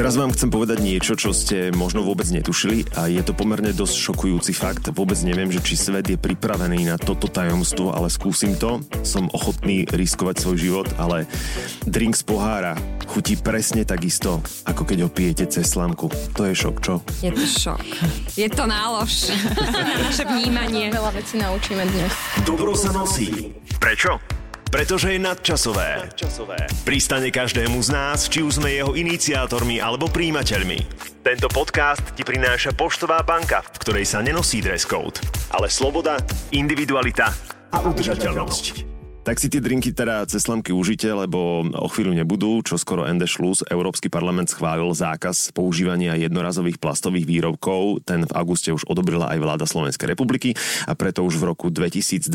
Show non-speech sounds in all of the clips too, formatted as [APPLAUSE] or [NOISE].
Teraz vám chcem povedať niečo, čo ste možno vôbec netušili a je to pomerne dosť šokujúci fakt. Vôbec neviem, že či svet je pripravený na toto tajomstvo, ale skúsim to. Som ochotný riskovať svoj život, ale drink z pohára chutí presne takisto, ako keď ho pijete cez slamku. To je šok, čo? Je to šok. Je to nálož na [LAUGHS] naše vnímanie. Veľa vecí naučíme dnes. Dobro sa nosí. Prečo? Pretože je nadčasové. Pristane každému z nás, či už sme jeho iniciátormi alebo príjimateľmi. Tento podcast ti prináša Poštová banka, v ktorej sa nenosí dress code, ale sloboda, individualita a udržateľnosť. Tak si tie drinky teda cez slamky užite, lebo o chvíľu nebudú, čo skoro Ende Schluss, Európsky parlament schválil zákaz používania jednorazových plastových výrobkov. Ten v auguste už odobrila aj vláda Slovenskej republiky a preto už v roku 2021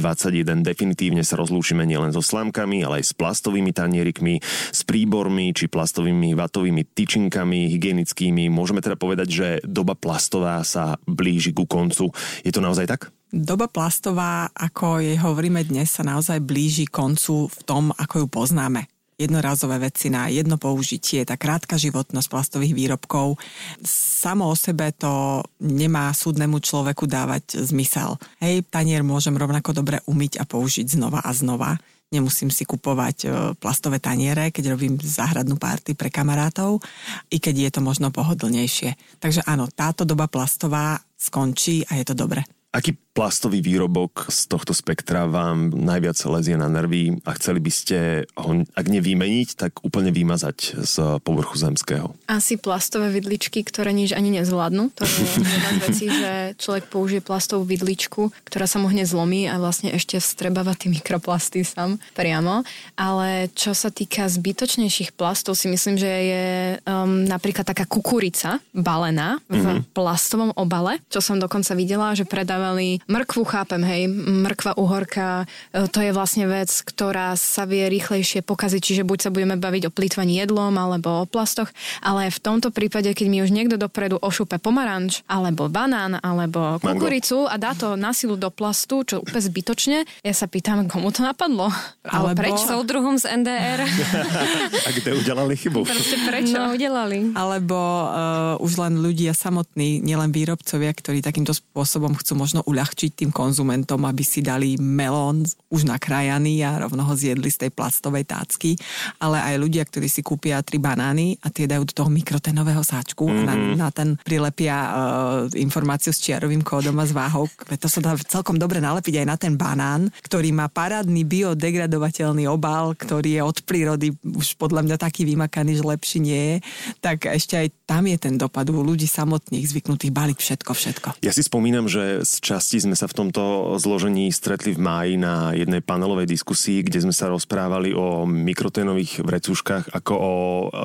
definitívne sa rozlúčime nielen so slamkami, ale aj s plastovými tanierikmi, s príbormi či plastovými vatovými tyčinkami, hygienickými. Môžeme teda povedať, že doba plastová sa blíži ku koncu. Je to naozaj tak? Doba plastová, ako jej hovoríme dnes, sa naozaj blíži koncu v tom, ako ju poznáme jednorázové veci na jedno použitie, tá krátka životnosť plastových výrobkov. Samo o sebe to nemá súdnemu človeku dávať zmysel. Hej, tanier môžem rovnako dobre umyť a použiť znova a znova. Nemusím si kupovať e, plastové taniere, keď robím záhradnú párty pre kamarátov, i keď je to možno pohodlnejšie. Takže áno, táto doba plastová skončí a je to dobre. Aký plastový výrobok z tohto spektra vám najviac lezie na nervy a chceli by ste ho, ak nevymeniť, tak úplne vymazať z povrchu zemského? Asi plastové vidličky, ktoré nič ani nezvládnu. To je [LAUGHS] jedna z vecí, že človek použije plastovú vidličku, ktorá sa mu hneď zlomí a vlastne ešte vstrebáva tie mikroplasty sam priamo. Ale čo sa týka zbytočnejších plastov, si myslím, že je um, napríklad taká kukurica balená v mm-hmm. plastovom obale, čo som dokonca videla, že predávali Mrkvu chápem, hej, mrkva uhorka, e, to je vlastne vec, ktorá sa vie rýchlejšie pokaziť, čiže buď sa budeme baviť o plýtvaní jedlom alebo o plastoch, ale v tomto prípade, keď mi už niekto dopredu ošupe pomaranč, alebo banán, alebo kukuricu a dá to na silu do plastu, čo úplne zbytočne, ja sa pýtam, komu to napadlo? Ale prečo? druhom z NDR. a kde udelali chybu? Proste prečo? No, udelali. Alebo uh, už len ľudia samotní, nielen výrobcovia, ktorí takýmto spôsobom chcú možno uľahčiť uľahčiť tým konzumentom, aby si dali melón už nakrájaný a rovno ho zjedli z tej plastovej tácky, ale aj ľudia, ktorí si kúpia tri banány a tie dajú do toho mikrotenového sáčku mm-hmm. a na, mhm. na ten prilepia uh, informáciu s čiarovým kódom a s váhou. To sa dá celkom dobre nalepiť aj na ten banán, ktorý má parádny biodegradovateľný obal, ktorý je od prírody už podľa mňa taký vymakaný, že lepší nie je. Tak ešte aj tam je ten dopad u ľudí samotných zvyknutých baliť všetko, všetko. Ja si spomínam, že z časti sme sa v tomto zložení stretli v máji na jednej panelovej diskusii, kde sme sa rozprávali o mikroténových vrecúškach ako o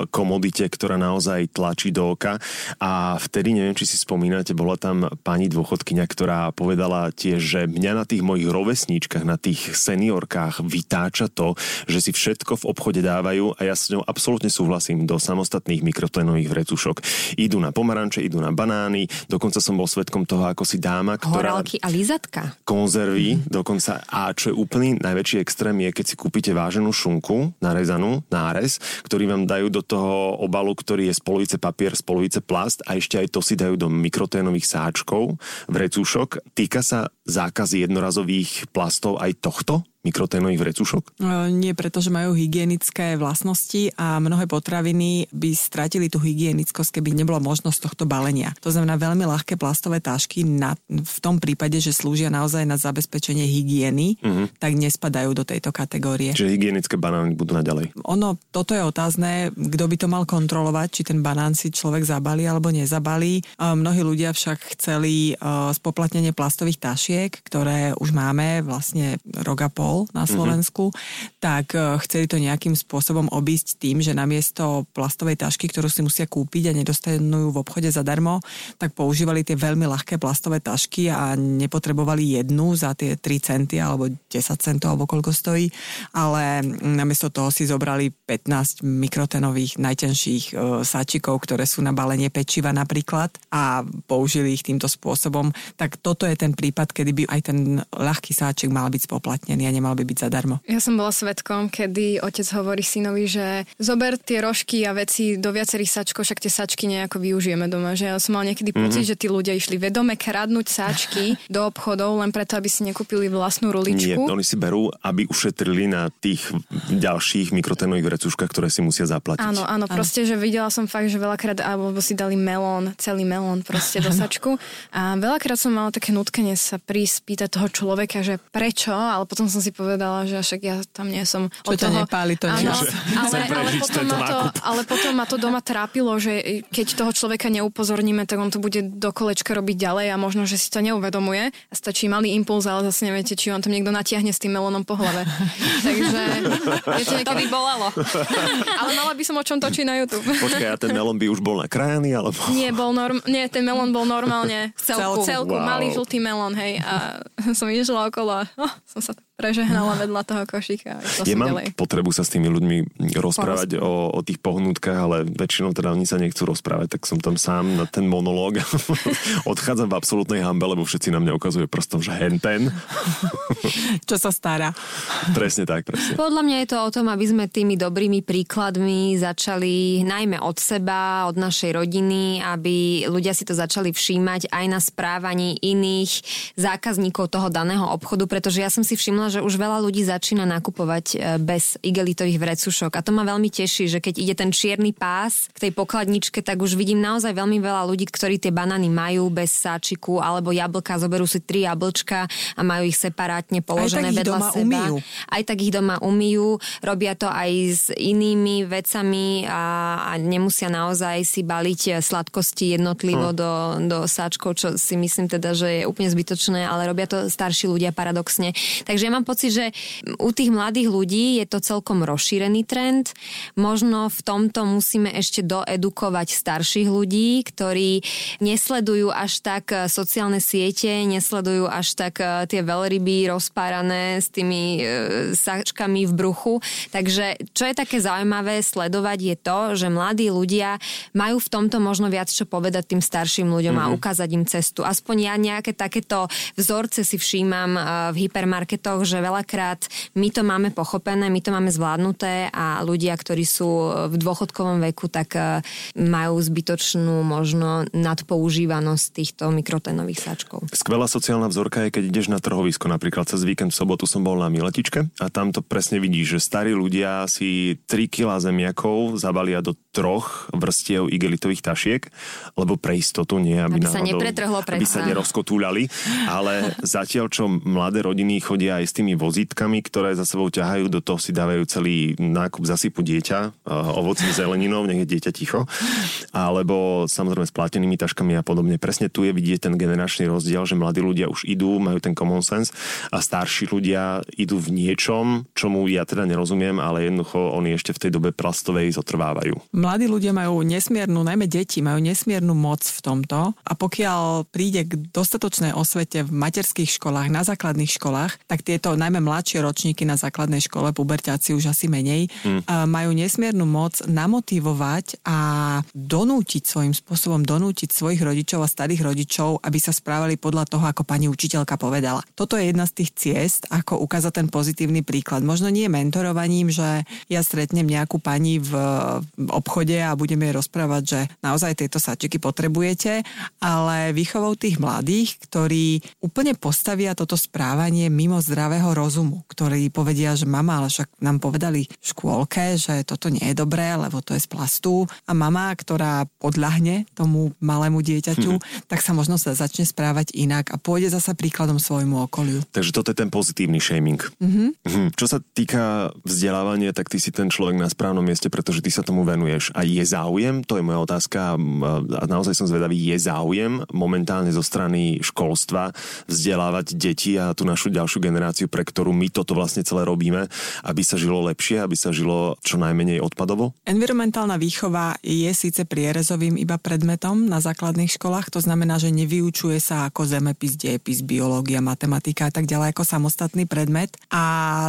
komodite, ktorá naozaj tlačí do oka. A vtedy, neviem, či si spomínate, bola tam pani dôchodkyňa, ktorá povedala tiež, že mňa na tých mojich rovesníčkach, na tých seniorkách vytáča to, že si všetko v obchode dávajú a ja s ňou absolútne súhlasím do samostatných mikroténových vrecúšok. Idú na pomaranče, idú na banány, dokonca som bol svetkom toho, ako si dáma, ktorá... Horálky a lizatka. Konzervy mm. dokonca. A čo je úplný najväčší extrém je, keď si kúpite váženú šunku, narezanú, nárez, ktorý vám dajú do toho obalu, ktorý je z polovice papier, z polovice plast a ešte aj to si dajú do mikroténových sáčkov, vrecúšok. Týka sa zákazy jednorazových plastov aj tohto? Mikroténových vrecušok? Nie, pretože majú hygienické vlastnosti a mnohé potraviny by stratili tú hygienickosť, keby nebola možnosť tohto balenia. To znamená veľmi ľahké plastové tášky na, v tom prípade, že slúžia naozaj na zabezpečenie hygieny, uh-huh. tak nespadajú do tejto kategórie. Čiže hygienické banány budú naďalej. Ono, toto je otázne, kto by to mal kontrolovať, či ten banán si človek zabalí alebo nezabalí. Mnohí ľudia však chceli spoplatnenie plastových tašiek, ktoré už máme vlastne rok a pol bol na mhm. Slovensku, mm-hmm. tak e, chceli to nejakým spôsobom obísť tým, že namiesto plastovej tašky, ktorú si musia kúpiť a nedostanú ju v obchode zadarmo, tak používali tie veľmi ľahké plastové tašky a nepotrebovali jednu za tie 3 centy alebo 10 centov alebo koľko stojí, ale namiesto toho si zobrali 15 mikrotenových najtenších e, sáčikov, ktoré sú na balenie pečiva napríklad a použili ich týmto spôsobom. Tak toto je ten prípad, kedy by aj ten ľahký sáčik mal byť spoplatnený a nemal by byť zadarmo. Ja som bola svetkom, kedy otec hovorí synovi, že zober tie rožky a veci do viacerých sačkov, však tie sačky nejako využijeme doma. Že ja som mal niekedy pocit, mm-hmm. že tí ľudia išli vedome kradnúť sačky do obchodov len preto, aby si nekúpili vlastnú ruličku. Nie, oni si berú, aby ušetrili na tých ďalších mikrotenových vrecuškách, ktoré si musia zaplatiť. Áno, áno, proste, že videla som fakt, že veľakrát, alebo si dali melón, celý melón proste do sačku. A veľakrát som mala také nutkanie sa prísť toho človeka, že prečo, ale potom som si povedala, že však ja tam nie som Čo toho... nepáli, to áno, nie. ale, ale, potom ma to, ale potom ma to doma trápilo, že keď toho človeka neupozorníme, tak on to bude do kolečka robiť ďalej a možno, že si to neuvedomuje. Stačí malý impuls, ale zase neviete, či on tam niekto natiahne s tým melónom po hlave. [LAUGHS] Takže... Viete, to by bolelo. [LAUGHS] ale mala by som o čom točiť na YouTube. Počkaj, a ten melón by už bol nakrájaný, alebo... Nie, bol norm... Nie, ten melón bol normálne v celku. Celku. celku Wow. malý žltý melón, hej. A [LAUGHS] som išla okolo a oh, som sa prežehnala vedľa toho košíka. Išla Ja mám ďalej. potrebu sa s tými ľuďmi rozprávať o, o tých pohnutkách, ale väčšinou teda oni sa nechcú rozprávať, tak som tam sám na ten monológ. [LAUGHS] Odchádzam v absolútnej hambe, lebo všetci na mňa ukazuje prstom, že henten. [LAUGHS] Čo sa stará. presne tak, presne. Podľa mňa je to o tom, aby sme tými dobrými príkladmi začali najmä od seba, od našej rodiny, aby ľudia si to začali všímať aj na správaní iných zákazníkov toho daného obchodu, pretože ja som si všimla, že už veľa ľudí začína nakupovať e, bez igelitových vrecušok. A to ma veľmi teší, že keď ide ten čierny pás k tej pokladničke, tak už vidím naozaj veľmi veľa ľudí, ktorí tie banány majú bez sáčiku alebo jablka, zoberú si tri jablčka a majú ich separátne položené ich vedľa doma seba. umyjú. Aj tak ich doma umyjú, robia to aj s inými vecami a, a nemusia naozaj si baliť sladkosti jednotlivo Hm. do, do sáčkov, čo si myslím teda, že je úplne zbytočné, ale robia to starší ľudia paradoxne. Takže ja mám pocit, že u tých mladých ľudí je to celkom rozšírený trend. Možno v tomto musíme ešte doedukovať starších ľudí, ktorí nesledujú až tak eh, sociálne siete, nesledujú až tak eh, tie veľryby rozpárané s tými e, sačkami v bruchu. Takže čo je také zaujímavé sledovať je to, že mladí ľudia majú v tomto možno viac čo povedať tým starším ľuďom mm-hmm. a ukázať im cestu. Aspoň ja nejaké takéto vzorce si všímam eh, v hypermarketoch, že veľakrát my to máme pochopené, my to máme zvládnuté a ľudia, ktorí sú v dôchodkovom veku, tak eh, majú zbytočnú možno nadpoužívanosť týchto mikrotenových sáčkov. Skvelá sociálna vzorka je, keď ideš na trhovisko. Napríklad cez víkend v sobotu som bol na Miletičke a tam to presne vidíš, že starí ľudia si 3 kg zemiakov zabalia do troch vrstiev igelitových tašiek, lebo pre istotu nie, aby, Aby sa náhodou- nepretrhlo aby sa nerozkotúľali, ale zatiaľ, čo mladé rodiny chodia aj s tými vozítkami, ktoré za sebou ťahajú, do toho si dávajú celý nákup zasypu dieťa, eh, ovocím, zeleninou, nech je dieťa ticho, alebo samozrejme s platenými taškami a podobne. Presne tu je vidieť ten generačný rozdiel, že mladí ľudia už idú, majú ten common sense a starší ľudia idú v niečom, čomu ja teda nerozumiem, ale jednoducho oni ešte v tej dobe plastovej zotrvávajú. Mladí ľudia majú nesmiernu, najmä deti, majú nesmiernu moc v tomto a pokiaľ príde k dostatočnej osvete v materských školách, na základných školách, tak tieto najmä mladšie ročníky na základnej škole, puberťáci už asi menej, mm. majú nesmiernu moc namotivovať a donútiť svojím spôsobom, donútiť svojich rodičov a starých rodičov, aby sa správali podľa toho, ako pani učiteľka povedala. Toto je jedna z tých ciest, ako ukázať ten pozitívny príklad. Možno nie mentorovaním, že ja stretnem nejakú pani v obchode a budeme jej rozprávať, že naozaj tieto sačiky potrebujete, ale výchovou tých mladých, ktorí úplne postavia toto správanie mimo zdravého rozumu, ktorí povedia, že mama, ale však nám povedali v škôlke, že toto nie je dobré, lebo to je z plastu a mama, ktorá podľahne tomu malému dieťaťu, tak sa možno sa začne správať inak a pôjde zasa príkladom svojmu okoliu. Takže toto je ten pozitívny shaming. Mm-hmm. Čo sa týka vzdelávania, tak ty si ten človek na správnom mieste, pretože ty sa tomu venuješ. A je záujem? To je moja otázka a naozaj som zvedavý, je záujem momentálne zo strany školstva vzdelávať deti a tú našu ďalšiu generáciu, pre ktorú my toto vlastne celé robíme, aby sa žilo lepšie, aby sa žilo čo najmenej odpadovo? Environmentálna výchova je síce prierezovým iba predmetom na základných školách, to znamená, že nevyučuje sa ako zemepis, dejepis, biológia, matematika a tak ďalej ako samostatný predmet a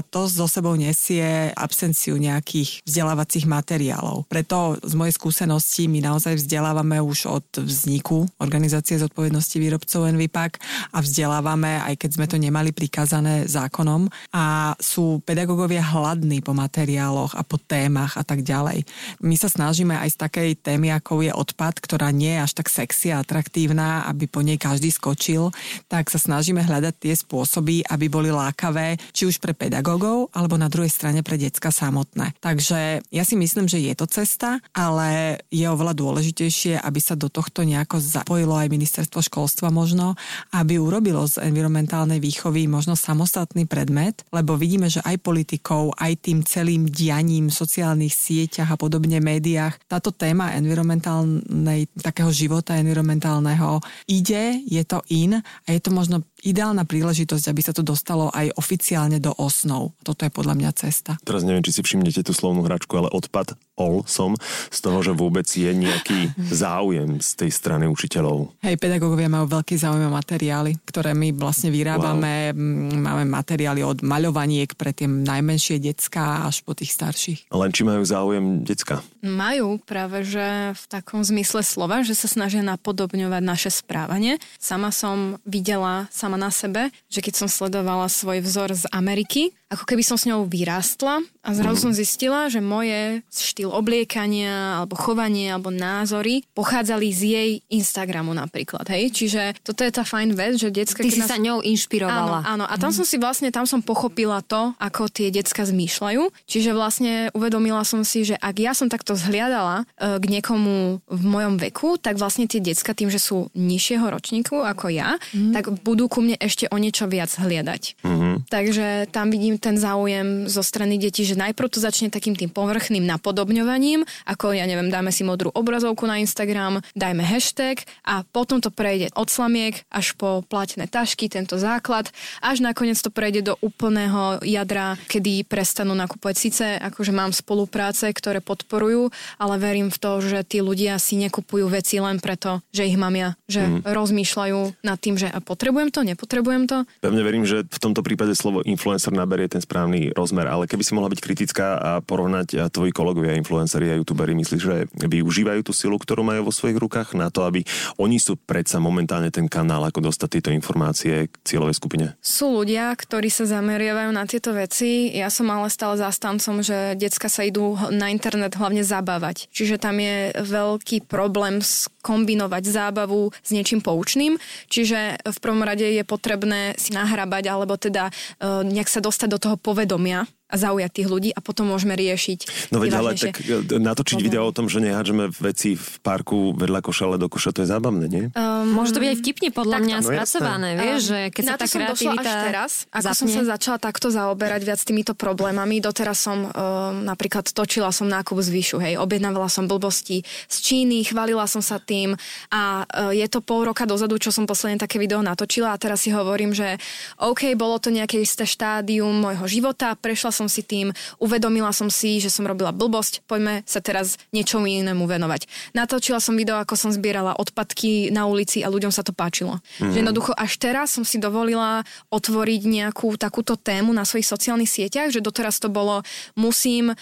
to zo sebou nesie absenciu nejakých vzdelávacích materiálov. Preto z mojej skúsenosti my naozaj vzdelávame už od vzniku organizácie zodpovednosti výrobcov Envipak a vzdelávame, aj keď sme to nemali prikázané zákonom a sú pedagógovia hladní po materiáloch a po témach a tak ďalej. My sa snažíme aj z takej témy, ako je odpad, ktorá nie je až tak sexy a atraktívna, aby po nej každý skočil, tak sa snažíme hľadať tie spôsoby, aby boli lákavé, či už pre pedagógov, alebo na druhej strane pre decka samotné. Takže ja si myslím, že je to cesta, ale je oveľa dôležitejšie, aby sa do tohto nejako zapojilo aj ministerstvo školstva možno, aby urobilo z environmentálnej výchovy možno samostatný predmet, lebo vidíme, že aj politikov, aj tým celým dianím v sociálnych sieťach a podobne médiách, táto téma environmentálnej, takého života environmentálneho ide, je to in a je to možno ideálna príležitosť, aby sa to dostalo aj oficiálne do osnov. Toto je podľa mňa cesta. Teraz neviem, či si všimnete tú slovnú hračku, ale odpad all som z toho, že vôbec je nejaký záujem z tej strany učiteľov. Hej, pedagógovia majú veľký záujem o materiály, ktoré my vlastne vyrábame. Wow. Máme materiály od maľovaniek pre tie najmenšie decka až po tých starších. Len či majú záujem decka? Majú práve, že v takom zmysle slova, že sa snažia napodobňovať naše správanie. Sama som videla sama na sebe, že keď som sledovala svoj vzor z Ameriky, ako keby som s ňou vyrástla a zrazu mm. som zistila, že moje štýl obliekania alebo chovanie alebo názory pochádzali z jej Instagramu napríklad, hej? Čiže toto je tá fajn vec, že decka... Ty si nás... sa ňou inšpirovala. Áno, áno. A tam mm. som si vlastne, tam som pochopila to, ako tie decka zmýšľajú. Čiže vlastne uvedomila som si, že ak ja som takto zhliadala e, k niekomu v mojom veku, tak vlastne tie decka tým, že sú nižšieho ročníku ako ja, mm. tak budú ku mne ešte o niečo viac hliadať. Mm-hmm. Takže tam vidím ten záujem zo strany detí, že najprv to začne takým tým povrchným napodobňovaním, ako ja neviem, dáme si modrú obrazovku na Instagram, dajme hashtag a potom to prejde od slamiek až po platné tašky, tento základ, až nakoniec to prejde do úplného jadra, kedy prestanú nakupovať. Síce akože mám spolupráce, ktoré podporujú, ale verím v to, že tí ľudia si nekupujú veci len preto, že ich mám ja, že mm. rozmýšľajú nad tým, že a potrebujem to, nepotrebujem to. Pevne verím, že v tomto prípade slovo influencer naberie ten správny rozmer, ale keby si mohla byť kritická a porovnať tvoji kolegovia, influenceri a youtuberi, myslíš, že využívajú tú silu, ktorú majú vo svojich rukách na to, aby oni sú predsa momentálne ten kanál, ako dostať tieto informácie k cieľovej skupine? Sú ľudia, ktorí sa zameriavajú na tieto veci. Ja som ale stále zastancom, že decka sa idú na internet hlavne zabávať. Čiže tam je veľký problém skombinovať zábavu s niečím poučným. Čiže v prvom rade je potrebné si nahrabať alebo teda uh, nejak sa dostať do toho povedomia a zaujať tých ľudí a potom môžeme riešiť. No veď ale tak e, natočiť problém. video o tom, že nehádžeme veci v parku vedľa koša, ale do koša, to je zábavné, nie? Um, Môže to byť aj vtipne podľa takto. mňa no, spracované, no, vieš, že keď sa tá som došla až teraz, ako zapne. som sa začala takto zaoberať viac týmito problémami, doteraz som um, napríklad točila som nákup z Vyšu, hej, objednávala som blbosti z Číny, chválila som sa tým a uh, je to pol roka dozadu, čo som posledne také video natočila a teraz si hovorím, že OK, bolo to nejaké isté štádium môjho života, prešla som som si tým, uvedomila som si, že som robila blbosť, poďme sa teraz niečomu inému venovať. Natočila som video, ako som zbierala odpadky na ulici a ľuďom sa to páčilo. Mm. Že jednoducho až teraz som si dovolila otvoriť nejakú takúto tému na svojich sociálnych sieťach, že doteraz to bolo, musím uh,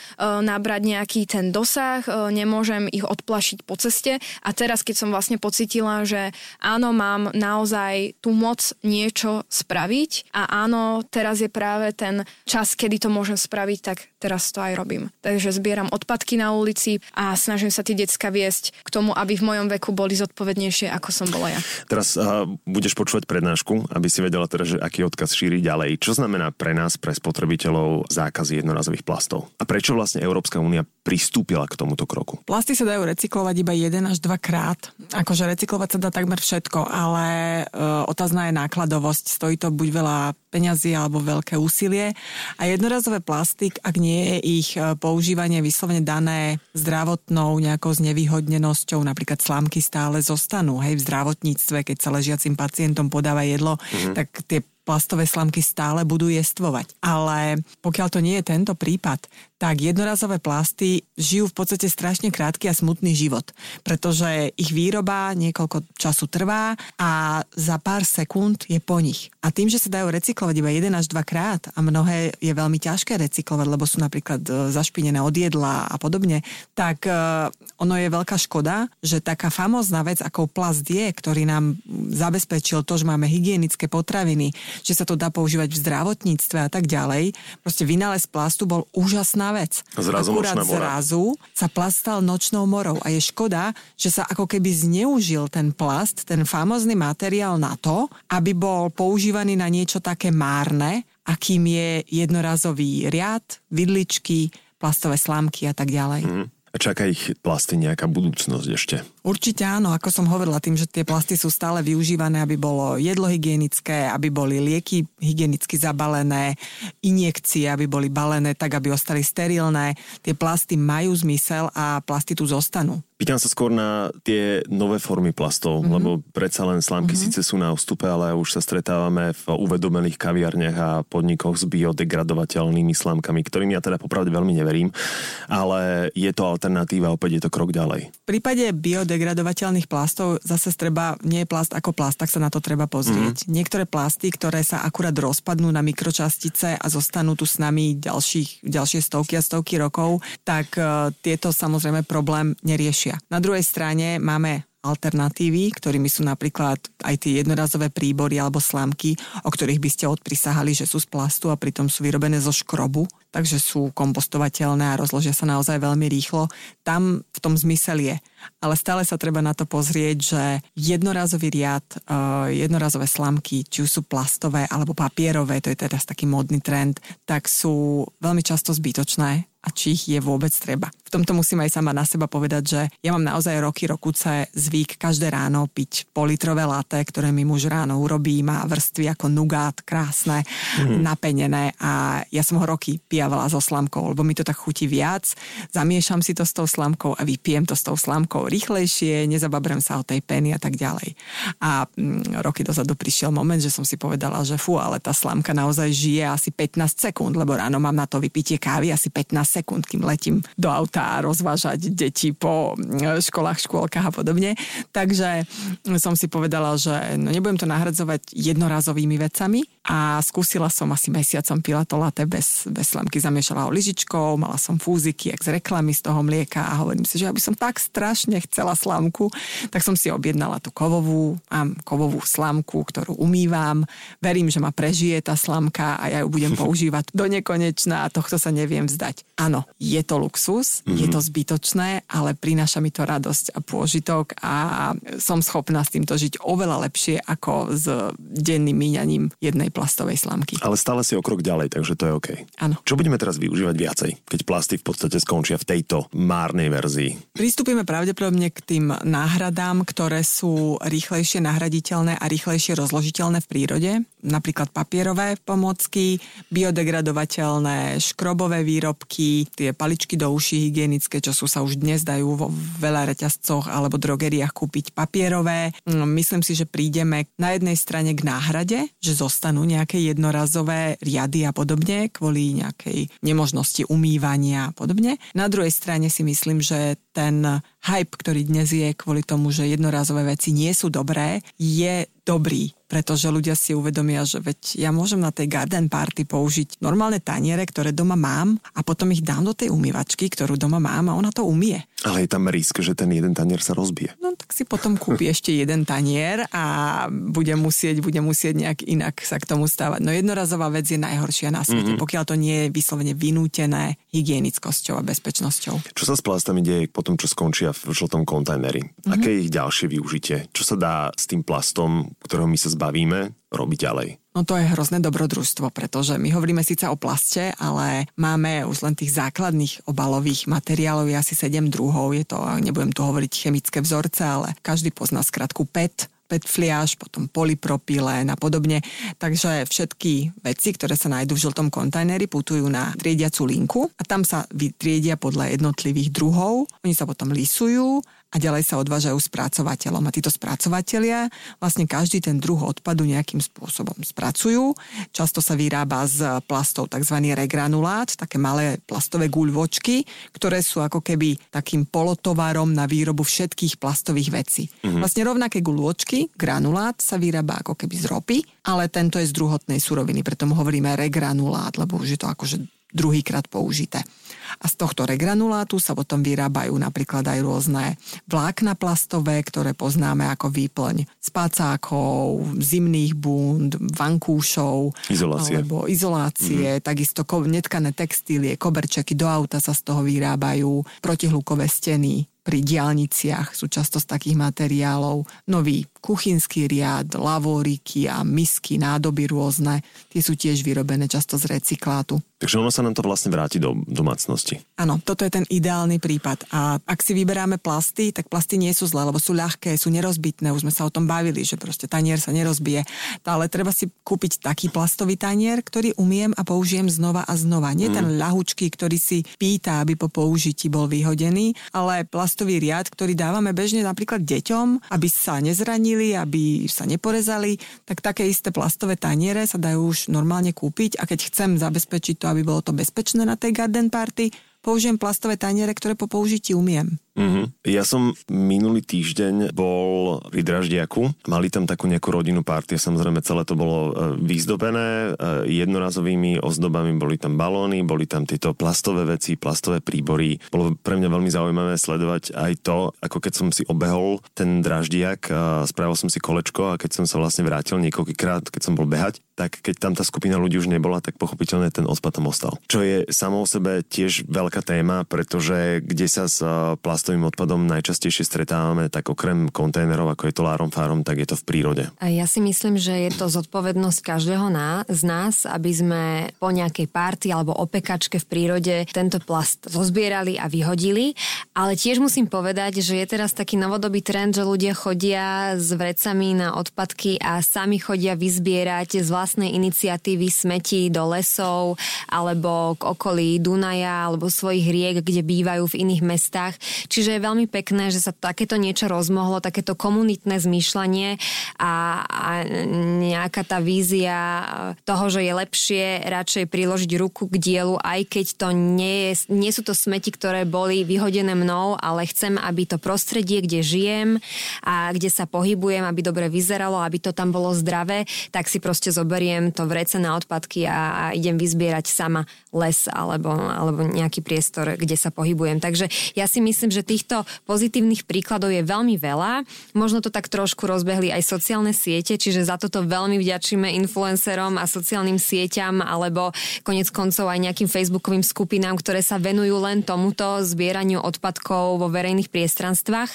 nabrať nejaký ten dosah, uh, nemôžem ich odplašiť po ceste a teraz, keď som vlastne pocitila, že áno, mám naozaj tú moc niečo spraviť a áno, teraz je práve ten čas, kedy to môžem môžem spraviť, tak teraz to aj robím. Takže zbieram odpadky na ulici a snažím sa tie decka viesť k tomu, aby v mojom veku boli zodpovednejšie, ako som bola ja. Teraz uh, budeš počúvať prednášku, aby si vedela teda, že aký odkaz šíri ďalej. Čo znamená pre nás, pre spotrebiteľov, zákaz jednorazových plastov? A prečo vlastne Európska únia pristúpila k tomuto kroku? Plasty sa dajú recyklovať iba jeden až dva krát. Akože recyklovať sa dá takmer všetko, ale uh, otázna je nákladovosť. Stojí to buď veľa peňazí alebo veľké úsilie. A jednorazové plastik, ak nie je ich e, používanie vyslovene dané zdravotnou nejakou znevýhodnenosťou, napríklad slámky stále zostanú, hej, v zdravotníctve, keď sa ležiacim pacientom podáva jedlo, mm-hmm. tak tie plastové slamky stále budú jestvovať. Ale pokiaľ to nie je tento prípad, tak jednorazové plasty žijú v podstate strašne krátky a smutný život, pretože ich výroba niekoľko času trvá a za pár sekúnd je po nich. A tým, že sa dajú recyklovať iba jeden až dva krát a mnohé je veľmi ťažké recyklovať, lebo sú napríklad e, zašpinené od jedla a podobne, tak e, ono je veľká škoda, že taká famózna vec, ako plast je, ktorý nám zabezpečil to, že máme hygienické potraviny, že sa to dá používať v zdravotníctve a tak ďalej. Proste vynález plastu bol úžasná vec. Zrazu Akurát zrazu sa plast stal nočnou morou a je škoda, že sa ako keby zneužil ten plast, ten famózny materiál na to, aby bol používaný na niečo také márne, akým je jednorazový riad, vidličky, plastové slámky a tak ďalej. Mm. A čaká ich plasty nejaká budúcnosť ešte? Určite áno, ako som hovorila, tým, že tie plasty sú stále využívané, aby bolo jedlo hygienické, aby boli lieky hygienicky zabalené, injekcie, aby boli balené tak, aby ostali sterilné. Tie plasty majú zmysel a plasty tu zostanú. Pýtam sa skôr na tie nové formy plastov, mm-hmm. lebo predsa len slámky mm-hmm. síce sú na ústupe, ale už sa stretávame v uvedomených kaviarniach a podnikoch s biodegradovateľnými slámkami, ktorým ja teda popravde veľmi neverím, ale je to alternatíva, opäť je to krok ďalej. V prípade biodegradovateľných plastov zase treba, nie je plast ako plast, tak sa na to treba pozrieť. Mm-hmm. Niektoré plasty, ktoré sa akurát rozpadnú na mikročastice a zostanú tu s nami ďalších, ďalšie stovky a stovky rokov, tak uh, tieto samozrejme problém neriešia. Na druhej strane máme alternatívy, ktorými sú napríklad aj tie jednorazové príbory alebo slamky, o ktorých by ste odprisahali, že sú z plastu a pritom sú vyrobené zo škrobu, takže sú kompostovateľné a rozložia sa naozaj veľmi rýchlo. Tam v tom zmysel je. Ale stále sa treba na to pozrieť, že jednorazový riad, eh, jednorazové slamky, či už sú plastové alebo papierové, to je teraz taký modný trend, tak sú veľmi často zbytočné a či ich je vôbec treba. V tomto musím aj sama na seba povedať, že ja mám naozaj roky, rokuce zvyk každé ráno piť politrové laté, ktoré mi muž ráno urobí, má vrstvy ako nugát, krásne, mm. napenené a ja som ho roky pijavala so slamkou, lebo mi to tak chutí viac. Zamiešam si to s tou slamkou a vypijem to s tou slamkou rýchlejšie, nezababrem sa o tej peny a tak ďalej. A mm, roky dozadu prišiel moment, že som si povedala, že fú, ale tá slamka naozaj žije asi 15 sekúnd, lebo ráno mám na to vypitie kávy asi 15 sekúnd, kým letím do auta a rozvážať deti po mm, školách, škôlkach a podobne. Takže som si povedala, že no nebudem to nahradzovať jednorazovými vecami a skúsila som asi mesiacom pila to latte bez, bez zamiešala ho lyžičkou, mala som fúziky, jak z reklamy z toho mlieka a hovorím si, že aby som tak strašne chcela slamku, tak som si objednala tú kovovú, mám kovovú slamku, ktorú umývam. Verím, že ma prežije tá slamka a ja ju budem [LAUGHS] používať do nekonečna a tohto sa neviem vzdať. Áno, je to luxus, mm-hmm. je to zbytočné, ale prináša mi to radosť a pôžitok a som schopná s týmto žiť oveľa lepšie ako s denným míňaním jednej plastovej slamky. Ale stále si o krok ďalej, takže to je OK. Áno. Čo budeme teraz využívať viacej, keď plasty v podstate skončia v tejto márnej verzii? Pristúpime pravdepodobne k tým náhradám, ktoré sú rýchlejšie nahraditeľné a rýchlejšie rozložiteľné v prírode. Napríklad papierové pomocky, biodegradovateľné, škrobové výrobky, tie paličky do uší hygienické, čo sú sa už dnes dajú vo veľa reťazcoch alebo drogeriách kúpiť papierové. Mm, myslím si, že prídeme na jednej strane k náhrade, že zostanú nejaké jednorazové riady a podobne kvôli nejakej nemožnosti umývania a podobne. Na druhej strane si myslím, že ten hype, ktorý dnes je kvôli tomu, že jednorazové veci nie sú dobré, je dobrý pretože ľudia si uvedomia, že veď ja môžem na tej garden party použiť normálne taniere, ktoré doma mám a potom ich dám do tej umývačky, ktorú doma mám a ona to umie. Ale je tam risk, že ten jeden tanier sa rozbije. No tak si potom kúpi ešte jeden tanier a bude musieť, bude musieť nejak inak sa k tomu stávať. No jednorazová vec je najhoršia na svete, mm-hmm. pokiaľ to nie je vyslovene vynútené hygienickosťou a bezpečnosťou. Čo sa s plastami deje potom, čo skončia v žltom kontajneri? Mm-hmm. Aké je ich ďalšie využitie? Čo sa dá s tým plastom, ktorého my sa zbavíme, robiť ďalej? No to je hrozné dobrodružstvo, pretože my hovoríme síce o plaste, ale máme už len tých základných obalových materiálov, je asi 7 druhov, je to, nebudem tu hovoriť chemické vzorce, ale každý pozná skratku PET, PET fliaž, potom polypropylén a podobne. Takže všetky veci, ktoré sa nájdú v žltom kontajneri, putujú na triediacu linku a tam sa vytriedia podľa jednotlivých druhov. Oni sa potom lisujú a ďalej sa odvážajú spracovateľom. A títo spracovatelia vlastne každý ten druh odpadu nejakým spôsobom spracujú. Často sa vyrába z plastov tzv. regranulát, také malé plastové guľvočky, ktoré sú ako keby takým polotovarom na výrobu všetkých plastových vecí. Mm-hmm. Vlastne rovnaké guľvočky, granulát, sa vyrába ako keby z ropy, ale tento je z druhotnej suroviny, preto mu hovoríme regranulát, lebo už je to akože druhýkrát použité. A z tohto regranulátu sa potom vyrábajú napríklad aj rôzne vlákna plastové, ktoré poznáme ako výplň spacákov, zimných bund, vankúšov. Izolácie. Alebo izolácie, mm-hmm. takisto netkané textílie, koberčeky do auta sa z toho vyrábajú, protihlukové steny, pri diálniciach sú často z takých materiálov. Nový kuchynský riad, lavoriky a misky, nádoby rôzne, tie sú tiež vyrobené často z recyklátu. Takže ono sa nám to vlastne vráti do domácnosti. Áno, toto je ten ideálny prípad. A ak si vyberáme plasty, tak plasty nie sú zlé, lebo sú ľahké, sú nerozbitné. Už sme sa o tom bavili, že proste tanier sa nerozbije. Ale treba si kúpiť taký plastový tanier, ktorý umiem a použijem znova a znova. Nie mm. ten ľahučký, ktorý si pýta, aby po použití bol vyhodený, ale plastový riad, ktorý dávame bežne napríklad deťom, aby sa nezranili, aby sa neporezali, tak také isté plastové taniere sa dajú už normálne kúpiť a keď chcem zabezpečiť to, aby bolo to bezpečné na tej garden party, použijem plastové taniere, ktoré po použití umiem. Mm-hmm. Ja som minulý týždeň bol pri Draždiaku. Mali tam takú nejakú rodinnú party. Samozrejme celé to bolo e, vyzdobené e, jednorazovými ozdobami. Boli tam balóny, boli tam tieto plastové veci, plastové príbory. Bolo pre mňa veľmi zaujímavé sledovať aj to, ako keď som si obehol ten Draždiak, spravil som si kolečko a keď som sa vlastne vrátil niekoľkýkrát, keď som bol behať, tak keď tam tá skupina ľudí už nebola, tak pochopiteľne ten odpad tam ostal. Čo je samo o sebe tiež veľká téma, pretože kde sa s plastovým plastovým odpadom najčastejšie stretávame, tak okrem kontajnerov, ako je to lárom fárom, tak je to v prírode. A ja si myslím, že je to zodpovednosť každého ná, z nás, aby sme po nejakej party alebo opekačke v prírode tento plast zozbierali a vyhodili. Ale tiež musím povedať, že je teraz taký novodobý trend, že ľudia chodia s vrecami na odpadky a sami chodia vyzbierať z vlastnej iniciatívy smeti do lesov alebo k okolí Dunaja alebo svojich riek, kde bývajú v iných mestách. Čiže je veľmi pekné, že sa takéto niečo rozmohlo, takéto komunitné zmýšľanie a, a nejaká tá vízia toho, že je lepšie radšej priložiť ruku k dielu, aj keď to nie, je, nie sú to smeti, ktoré boli vyhodené mnou, ale chcem, aby to prostredie, kde žijem a kde sa pohybujem, aby dobre vyzeralo, aby to tam bolo zdravé, tak si proste zoberiem to vrece na odpadky a, a idem vyzbierať sama les alebo, alebo nejaký priestor, kde sa pohybujem. Takže ja si myslím, že týchto pozitívnych príkladov je veľmi veľa. Možno to tak trošku rozbehli aj sociálne siete, čiže za toto veľmi vďačíme influencerom a sociálnym sieťam alebo konec koncov aj nejakým facebookovým skupinám, ktoré sa venujú len tomuto zbieraniu odpadkov vo verejných priestranstvách.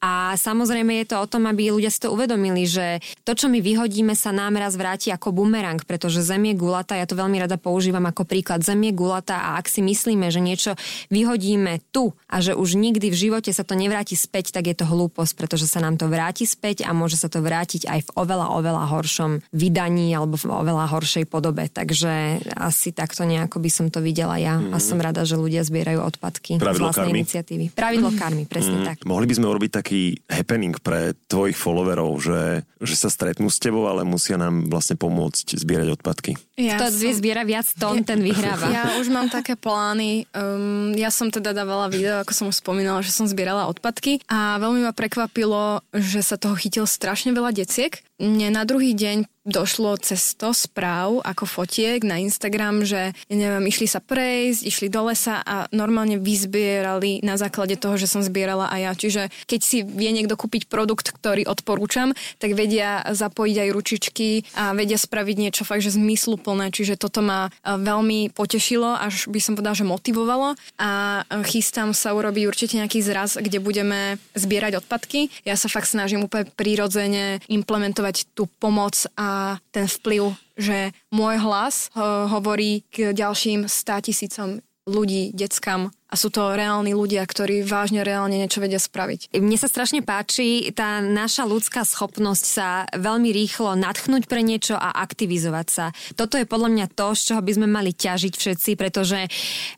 A samozrejme je to o tom, aby ľudia si to uvedomili, že to, čo my vyhodíme, sa nám raz vráti ako bumerang, pretože zem je gulata, ja to veľmi rada používam ako príklad, zem je gulata a ak si myslíme, že niečo vyhodíme tu a že už nikdy v živote sa to nevráti späť, tak je to hlúposť, pretože sa nám to vráti späť a môže sa to vrátiť aj v oveľa, oveľa horšom vydaní alebo v oveľa horšej podobe. Takže asi takto nejako by som to videla ja mm. a som rada, že ľudia zbierajú odpadky Pravidlo z vlastnej karmy. iniciatívy. Pravidlo mm. karmy, presne mm. tak. Mohli by sme urobiť taký happening pre tvojich followerov, že, že sa stretnú s tebou, ale musia nám vlastne pomôcť zbierať odpadky. Ja Kto som... zbiera viac tón, ten vyhráva. Ja už mám také plány. Um, ja som teda dávala video, ako som už spomínala, že som zbierala odpadky a veľmi ma prekvapilo, že sa toho chytil strašne veľa deciek. Mne na druhý deň došlo cez to správ ako fotiek na Instagram, že neviem, išli sa prejsť, išli do lesa a normálne vyzbierali na základe toho, že som zbierala aj ja. Čiže keď si vie niekto kúpiť produkt, ktorý odporúčam, tak vedia zapojiť aj ručičky a vedia spraviť niečo fakt, že zmysluplné. Čiže toto ma e, veľmi potešilo, až by som povedala, že motivovalo a e, chystám sa urobiť určite nejaký zraz, kde budeme zbierať odpadky. Ja sa fakt snažím úplne prirodzene implementovať tú pomoc a ten vplyv, že môj hlas hovorí k ďalším 100 tisícom ľudí, deckám sú to reálni ľudia, ktorí vážne reálne niečo vedia spraviť. Mne sa strašne páči tá naša ľudská schopnosť sa veľmi rýchlo natchnúť pre niečo a aktivizovať sa. Toto je podľa mňa to, z čoho by sme mali ťažiť všetci, pretože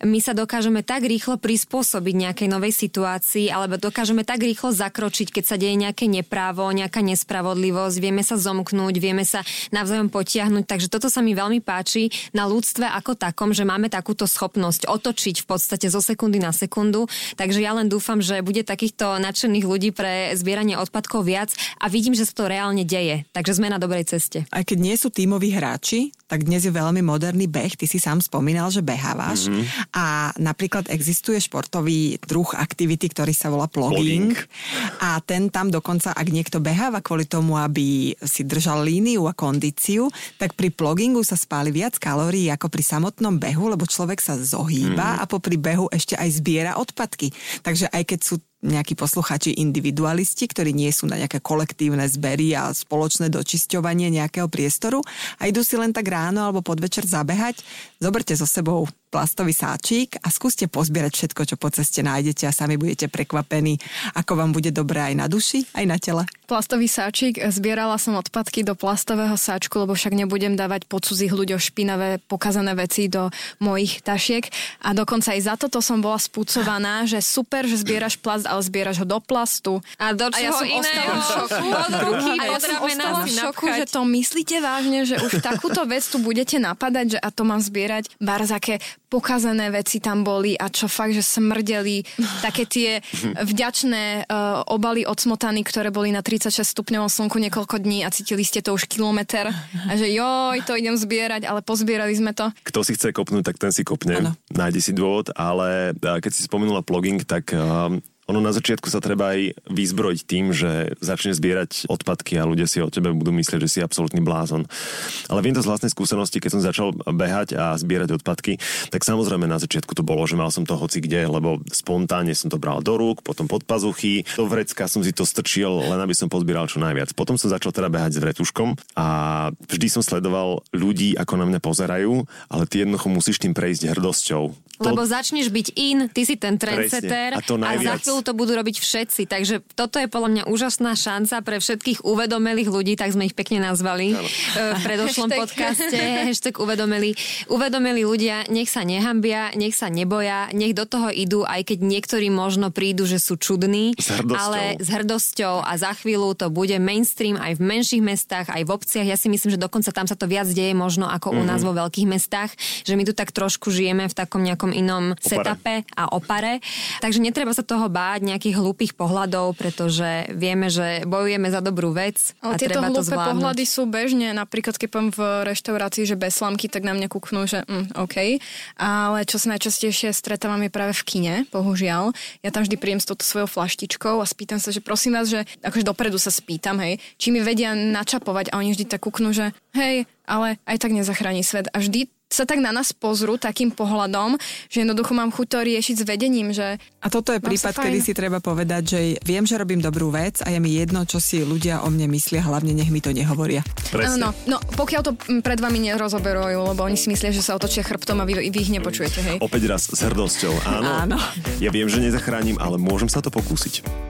my sa dokážeme tak rýchlo prispôsobiť nejakej novej situácii, alebo dokážeme tak rýchlo zakročiť, keď sa deje nejaké neprávo, nejaká nespravodlivosť, vieme sa zomknúť, vieme sa navzájom potiahnuť. Takže toto sa mi veľmi páči na ľudstve ako takom, že máme takúto schopnosť otočiť v podstate zo sekundy na sekundu. Takže ja len dúfam, že bude takýchto nadšených ľudí pre zbieranie odpadkov viac a vidím, že sa to reálne deje. Takže sme na dobrej ceste. Aj keď nie sú tímoví hráči, tak dnes je veľmi moderný beh. Ty si sám spomínal, že behávaš. Mm-hmm. A napríklad existuje športový druh aktivity, ktorý sa volá plogging. A ten tam dokonca, ak niekto beháva kvôli tomu, aby si držal líniu a kondíciu, tak pri ploggingu sa spáli viac kalórií ako pri samotnom behu, lebo človek sa zohýba mm. a popri behu ešte aj zbiera odpadky. Takže aj keď sú nejakí posluchači individualisti, ktorí nie sú na nejaké kolektívne zbery a spoločné dočisťovanie nejakého priestoru a idú si len tak ráno alebo podvečer zabehať, zoberte so sebou plastový sáčik a skúste pozbierať všetko, čo po ceste nájdete a sami budete prekvapení, ako vám bude dobré aj na duši, aj na tele. Plastový sáčik, zbierala som odpadky do plastového sáčku, lebo však nebudem dávať po cudzích ľuďoch špinavé, pokazané veci do mojich tašiek a dokonca aj za toto som bola spúcovaná, že super, že zbieraš plast, ale zbieraš ho do plastu. A do čoho a ja som iného? šoku. a ja som ostala v šoku, že to myslíte vážne, že už takúto vec tu budete napadať, že a to mám zbierať barzaké pokazené veci tam boli a čo fakt, že smrdeli [LAUGHS] také tie vďačné uh, obaly od smotany, ktoré boli na 36 stupňovom slnku niekoľko dní a cítili ste to už kilometr a že joj, to idem zbierať, ale pozbierali sme to. Kto si chce kopnúť, tak ten si kopne. Ano. Nájde si dôvod, ale keď si spomenula pluging, tak uh, ono na začiatku sa treba aj vyzbrojiť tým, že začne zbierať odpadky a ľudia si o tebe budú myslieť, že si absolútny blázon. Ale viem to z vlastnej skúsenosti, keď som začal behať a zbierať odpadky, tak samozrejme na začiatku to bolo, že mal som to hoci kde, lebo spontánne som to bral do rúk, potom pod pazuchy, do vrecka som si to strčil, len aby som pozbieral čo najviac. Potom som začal teda behať s vretuškom a vždy som sledoval ľudí, ako na mňa pozerajú, ale ty jednoducho musíš tým prejsť hrdosťou. To... Lebo začneš byť in, ty si ten trendsetter a, a za chvíľu to budú robiť všetci. Takže toto je podľa mňa úžasná šanca pre všetkých uvedomelých ľudí, tak sme ich pekne nazvali ano. v predošlom podcaste. Hashtag uvedomeli. Uvedomeli ľudia, nech sa nehambia, nech sa neboja, nech do toho idú, aj keď niektorí možno prídu, že sú čudní, s ale s hrdosťou a za chvíľu to bude mainstream aj v menších mestách, aj v obciach. Ja si myslím, že dokonca tam sa to viac deje možno ako mm-hmm. u nás mhm. vo veľkých mestách, že my tu tak trošku žijeme v takom nejakom nejakom inom opare. setupe a opare. Takže netreba sa toho báť nejakých hlúpých pohľadov, pretože vieme, že bojujeme za dobrú vec Ale a tieto treba to zvládnuť. pohľady sú bežne, napríklad keď poviem v reštaurácii, že bez slamky, tak na mňa kúknú, že mm, OK. Ale čo sa najčastejšie stretávam je práve v kine, bohužiaľ. Ja tam vždy príjem s touto svojou flaštičkou a spýtam sa, že prosím vás, že akože dopredu sa spýtam, hej, či mi vedia načapovať a oni vždy tak kúknú, že hej, ale aj tak nezachráni svet. A vždy sa tak na nás pozrú takým pohľadom, že jednoducho mám chuť to riešiť s vedením, že... A toto je prípad, kedy si treba povedať, že viem, že robím dobrú vec a je mi jedno, čo si ľudia o mne myslia, hlavne nech mi to nehovoria. Presne. No, no, pokiaľ to pred vami nerozoberujú, lebo oni si myslia, že sa otočia chrbtom a vy, vy ich nepočujete, hej? Opäť raz s hrdosťou, áno. áno. Ja viem, že nezachránim, ale môžem sa to pokúsiť.